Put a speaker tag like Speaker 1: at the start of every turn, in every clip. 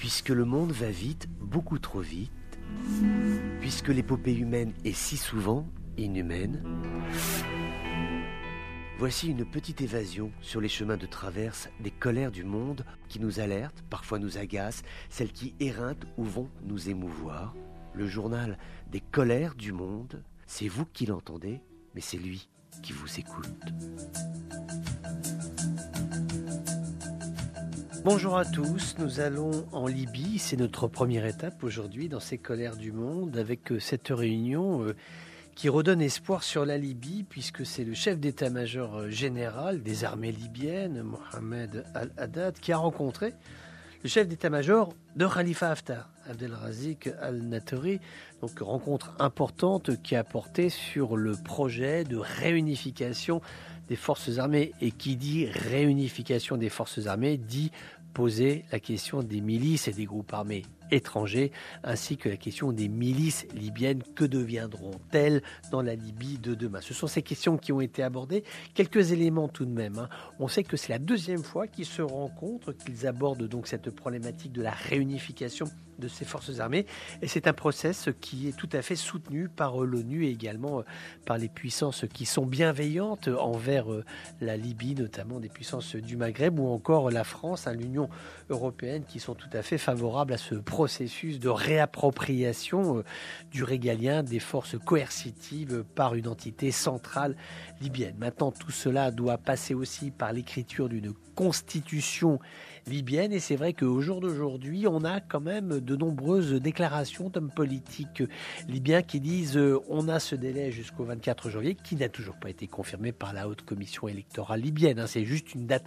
Speaker 1: Puisque le monde va vite, beaucoup trop vite, puisque l'épopée humaine est si souvent inhumaine, voici une petite évasion sur les chemins de traverse des colères du monde qui nous alertent, parfois nous agacent, celles qui éreintent ou vont nous émouvoir. Le journal des colères du monde, c'est vous qui l'entendez, mais c'est lui qui vous écoute. Bonjour à tous, nous allons en Libye, c'est notre première étape aujourd'hui dans ces colères du monde avec euh, cette réunion euh, qui redonne espoir sur la Libye puisque c'est le chef d'état-major euh, général des armées libyennes, Mohamed Al-Haddad, qui a rencontré le chef d'état-major de Khalifa Haftar, Abdelrazik Al-Naturi. Donc rencontre importante qui a porté sur le projet de réunification des forces armées. Et qui dit réunification des forces armées dit poser la question des milices et des groupes armés étrangers, ainsi que la question des milices libyennes. Que deviendront-elles dans la Libye de demain? Ce sont ces questions qui ont été abordées. Quelques éléments tout de même. Hein. On sait que c'est la deuxième fois qu'ils se rencontrent, qu'ils abordent donc cette problématique de la réunification de ces forces armées. Et c'est un process qui est tout à fait soutenu par l'ONU et également euh, par les puissances qui sont bienveillantes envers euh, la Libye, notamment des puissances du Maghreb ou encore la France, hein, l'Union européenne, qui sont tout à fait favorables à ce processus de réappropriation du régalien des forces coercitives par une entité centrale libyenne. Maintenant, tout cela doit passer aussi par l'écriture d'une constitution libyenne. Et c'est vrai qu'au jour d'aujourd'hui, on a quand même de nombreuses déclarations d'hommes politiques libyens qui disent euh, on a ce délai jusqu'au 24 janvier, qui n'a toujours pas été confirmé par la haute commission électorale libyenne. Hein. C'est juste une date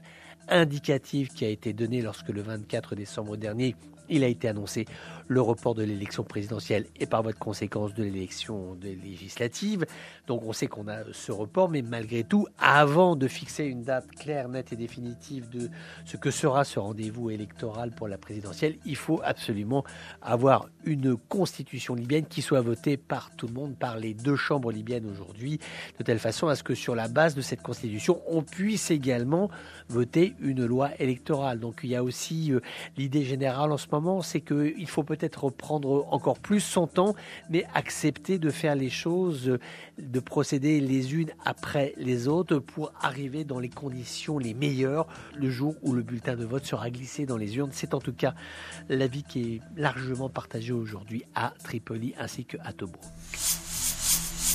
Speaker 1: indicative qui a été donnée lorsque le 24 décembre dernier, il a été annoncé le report de l'élection présidentielle et par voie de conséquence de l'élection législative. Donc on sait qu'on a ce report, mais malgré tout, avant de fixer une date claire, nette et définitive de ce que sera ce rendez-vous électoral pour la présidentielle, il faut absolument avoir une constitution libyenne qui soit votée par tout le monde, par les deux chambres libyennes aujourd'hui, de telle façon à ce que sur la base de cette constitution, on puisse également voter une loi électorale. Donc il y a aussi euh, l'idée générale en ce c'est qu'il faut peut-être prendre encore plus son temps, mais accepter de faire les choses, de procéder les unes après les autres pour arriver dans les conditions les meilleures le jour où le bulletin de vote sera glissé dans les urnes. C'est en tout cas l'avis qui est largement partagé aujourd'hui à Tripoli ainsi qu'à Tobruk.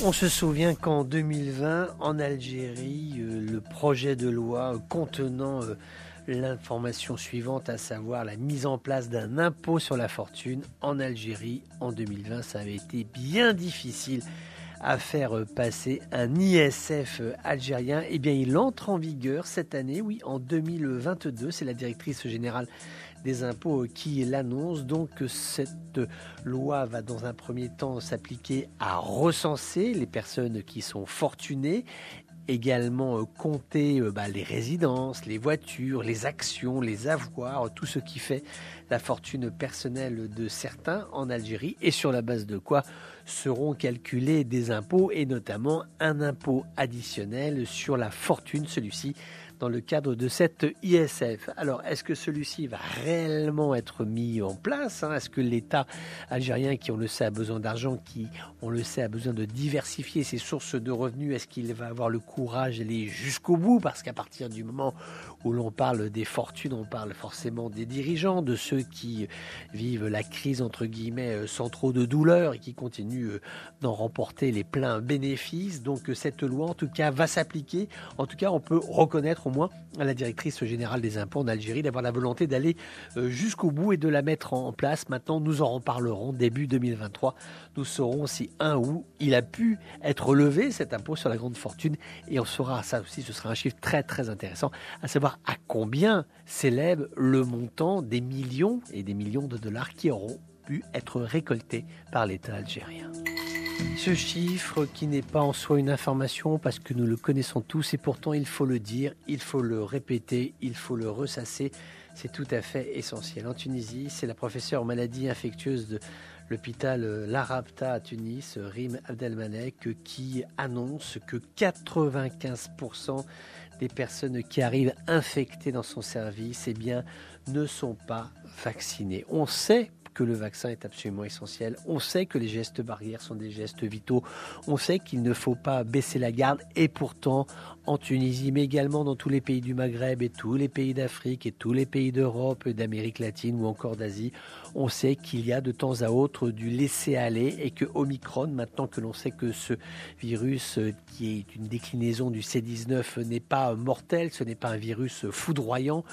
Speaker 1: On se souvient qu'en 2020, en Algérie, euh, le projet de loi contenant euh, l'information suivante, à savoir la mise en place d'un impôt sur la fortune en Algérie en 2020. Ça avait été bien difficile à faire passer un ISF algérien. Eh bien, il entre en vigueur cette année, oui, en 2022. C'est la directrice générale des impôts qui l'annonce. Donc, cette loi va dans un premier temps s'appliquer à recenser les personnes qui sont fortunées également euh, compter euh, bah, les résidences, les voitures, les actions, les avoirs, tout ce qui fait la fortune personnelle de certains en Algérie. Et sur la base de quoi seront calculés des impôts et notamment un impôt additionnel sur la fortune, celui-ci dans le cadre de cette ISF. Alors, est-ce que celui-ci va réellement être mis en place hein? Est-ce que l'État algérien, qui on le sait a besoin d'argent, qui on le sait a besoin de diversifier ses sources de revenus, est-ce qu'il va avoir le courage d'aller jusqu'au bout? Parce qu'à partir du moment où l'on parle des fortunes, on parle forcément des dirigeants, de ceux qui vivent la crise entre guillemets euh, sans trop de douleur et qui continuent euh, d'en remporter les pleins bénéfices. Donc cette loi en tout cas va s'appliquer. En tout cas, on peut reconnaître au moins à la directrice générale des impôts en Algérie d'avoir la volonté d'aller euh, jusqu'au bout et de la mettre en place. Maintenant, nous en reparlerons début 2023. Nous saurons si un ou il a pu être levé cet impôt sur la grande fortune et on saura ça aussi. Ce sera un chiffre très très intéressant à savoir à combien s'élève le montant des millions et des millions de dollars qui auront pu être récoltés par l'État algérien. Ce chiffre qui n'est pas en soi une information parce que nous le connaissons tous et pourtant il faut le dire, il faut le répéter, il faut le ressasser, c'est tout à fait essentiel. En Tunisie, c'est la professeure en maladies infectieuses de l'hôpital Larabta à Tunis, Rim Abdelmanek, qui annonce que 95% les personnes qui arrivent infectées dans son service, eh bien, ne sont pas vaccinées. On sait le vaccin est absolument essentiel. On sait que les gestes barrières sont des gestes vitaux. On sait qu'il ne faut pas baisser la garde. Et pourtant, en Tunisie, mais également dans tous les pays du Maghreb et tous les pays d'Afrique et tous les pays d'Europe, d'Amérique latine ou encore d'Asie, on sait qu'il y a de temps à autre du laisser-aller et que Omicron, maintenant que l'on sait que ce virus euh, qui est une déclinaison du C19 n'est pas mortel, ce n'est pas un virus foudroyant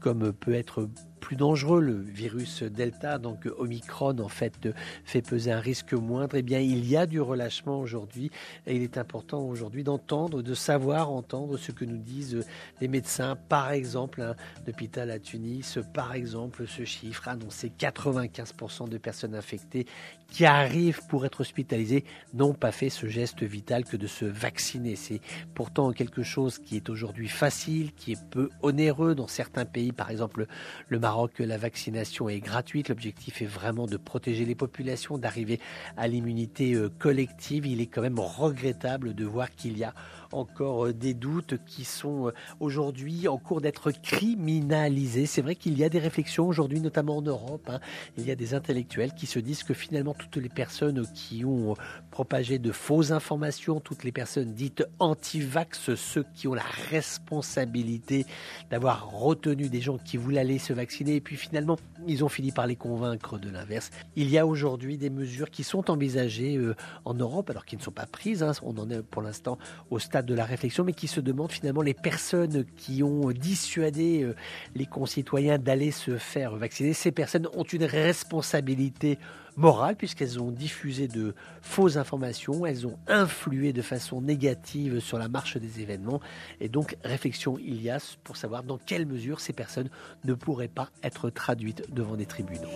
Speaker 1: comme peut être plus dangereux, le virus Delta, donc Omicron, en fait, fait peser un risque moindre, eh bien, il y a du relâchement aujourd'hui et il est important aujourd'hui d'entendre, de savoir entendre ce que nous disent les médecins. Par exemple, un hôpital à Tunis, par exemple, ce chiffre annoncé 95% de personnes infectées qui arrivent pour être hospitalisées n'ont pas fait ce geste vital que de se vacciner. C'est pourtant quelque chose qui est aujourd'hui facile, qui est peu onéreux dans certains pays, par exemple le Maroc que la vaccination est gratuite. L'objectif est vraiment de protéger les populations, d'arriver à l'immunité euh, collective. Il est quand même regrettable de voir qu'il y a encore euh, des doutes qui sont euh, aujourd'hui en cours d'être criminalisés. C'est vrai qu'il y a des réflexions aujourd'hui, notamment en Europe. Hein. Il y a des intellectuels qui se disent que finalement toutes les personnes qui ont propagé de fausses informations, toutes les personnes dites anti-vax, ceux qui ont la responsabilité d'avoir retenu des gens qui voulaient aller se vacciner, et puis finalement ils ont fini par les convaincre de l'inverse. Il y a aujourd'hui des mesures qui sont envisagées euh, en Europe, alors qui ne sont pas prises. Hein. On en est pour l'instant au stade de la réflexion, mais qui se demandent finalement les personnes qui ont dissuadé euh, les concitoyens d'aller se faire vacciner. Ces personnes ont une responsabilité morale puisqu'elles ont diffusé de fausses informations, elles ont influé de façon négative sur la marche des événements et donc réflexion il y a pour savoir dans quelle mesure ces personnes ne pourraient pas être traduites devant des tribunaux.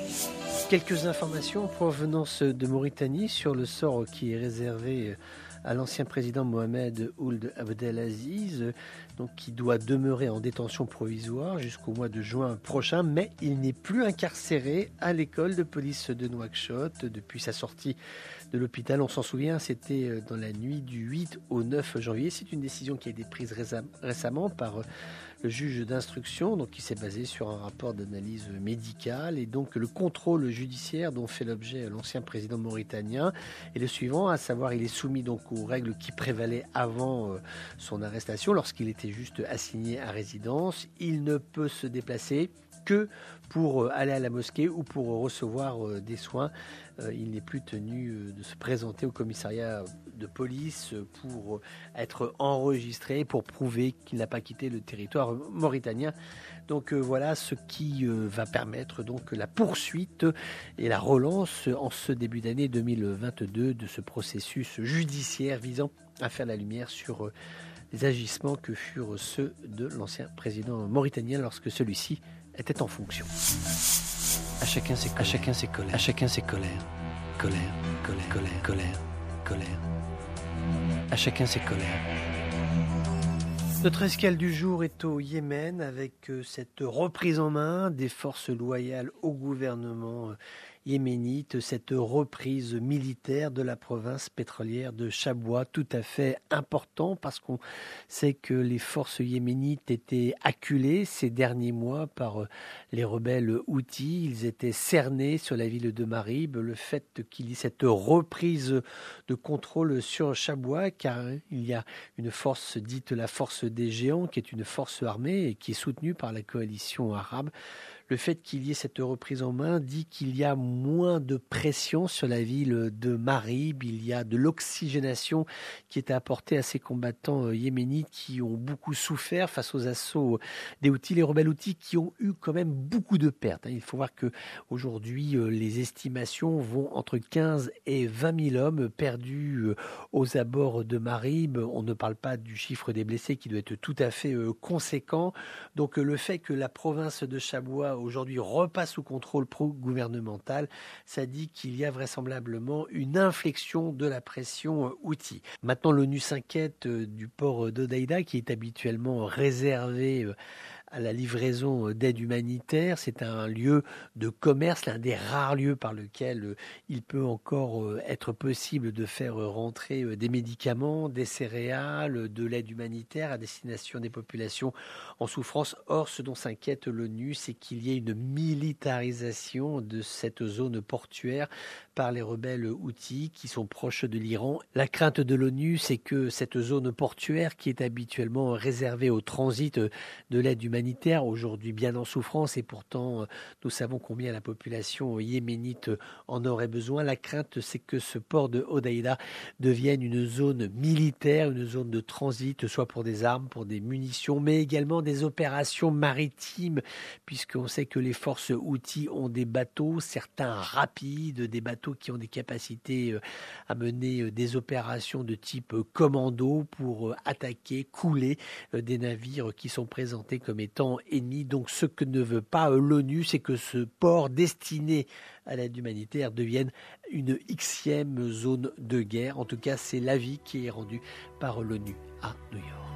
Speaker 1: Quelques informations en provenance de Mauritanie sur le sort qui est réservé euh, à l'ancien président Mohamed Ould Abdelaziz, donc qui doit demeurer en détention provisoire jusqu'au mois de juin prochain, mais il n'est plus incarcéré à l'école de police de Nouakchott depuis sa sortie de l'hôpital. On s'en souvient, c'était euh, dans la nuit du 8 au 9 janvier. C'est une décision qui a été prise récemment par euh, le juge d'instruction, donc qui s'est basé sur un rapport d'analyse médicale et donc le contrôle judiciaire dont fait l'objet l'ancien président mauritanien est le suivant, à savoir il est soumis donc aux règles qui prévalaient avant euh, son arrestation lorsqu'il était juste assigné à résidence. Il ne peut se déplacer que pour euh, aller à la mosquée ou pour recevoir euh, des soins. Euh, il n'est plus tenu de se présenter au commissariat de police pour être enregistré, pour prouver qu'il n'a pas quitté le territoire mauritanien. Donc voilà ce qui va permettre donc la poursuite et la relance en ce début d'année 2022 de ce processus judiciaire visant à faire la lumière sur les agissements que furent ceux de l'ancien président mauritanien lorsque celui-ci était en fonction. À chacun ses, à chacun ses colères, à chacun ses colères, colère, colère, colère, colère, colère. À chacun ses colères. Notre escale du jour est au Yémen avec euh, cette reprise en main des forces loyales au gouvernement euh, yéménite, cette reprise militaire de la province pétrolière de Chabwa, tout à fait important parce qu'on sait que les forces yéménites étaient acculées ces derniers mois par euh, les rebelles houthis. Ils étaient cernés sur la ville de Marib. Le fait qu'il y ait cette reprise de contrôle sur Chabwa, car il y a une force dite la force des géants, qui est une force armée et qui est soutenue par la coalition arabe, le fait qu'il y ait cette reprise en main dit qu'il y a moins de pression sur la ville de Marib, il y a de l'oxygénation qui est apportée à ces combattants euh, yéménites qui ont beaucoup souffert face aux assauts des outils, les rebelles outils qui ont eu quand même beaucoup de pertes. Hein. Il faut voir que aujourd'hui euh, les estimations vont entre 15 et 20 000 hommes perdus euh, aux abords de Marib. On ne parle pas du chiffre des blessés qui doit être tout à fait conséquent. Donc le fait que la province de Chabois aujourd'hui repasse sous contrôle pro-gouvernemental, ça dit qu'il y a vraisemblablement une inflexion de la pression outil. Maintenant, l'ONU s'inquiète euh, du port d'Odaïda qui est habituellement réservé euh, à la livraison d'aide humanitaire. C'est un lieu de commerce, l'un des rares lieux par lequel il peut encore être possible de faire rentrer des médicaments, des céréales, de l'aide humanitaire à destination des populations en souffrance. Or, ce dont s'inquiète l'ONU, c'est qu'il y ait une militarisation de cette zone portuaire par les rebelles houthis qui sont proches de l'Iran. La crainte de l'ONU, c'est que cette zone portuaire qui est habituellement réservée au transit de l'aide humanitaire, aujourd'hui bien en souffrance et pourtant nous savons combien la population yéménite en aurait besoin. La crainte, c'est que ce port de Hodeïda devienne une zone militaire, une zone de transit, soit pour des armes, pour des munitions, mais également des opérations maritimes, puisqu'on sait que les forces outils ont des bateaux, certains rapides, des bateaux qui ont des capacités euh, à mener euh, des opérations de type euh, commando pour attaquer, couler des navires qui sont présentés comme étant ennemis. Donc ce que ne veut pas l'ONU, c'est que ce port destiné à l'aide humanitaire devienne une xième zone de guerre. En tout cas, c'est l'avis qui est rendu par l'ONU à New York.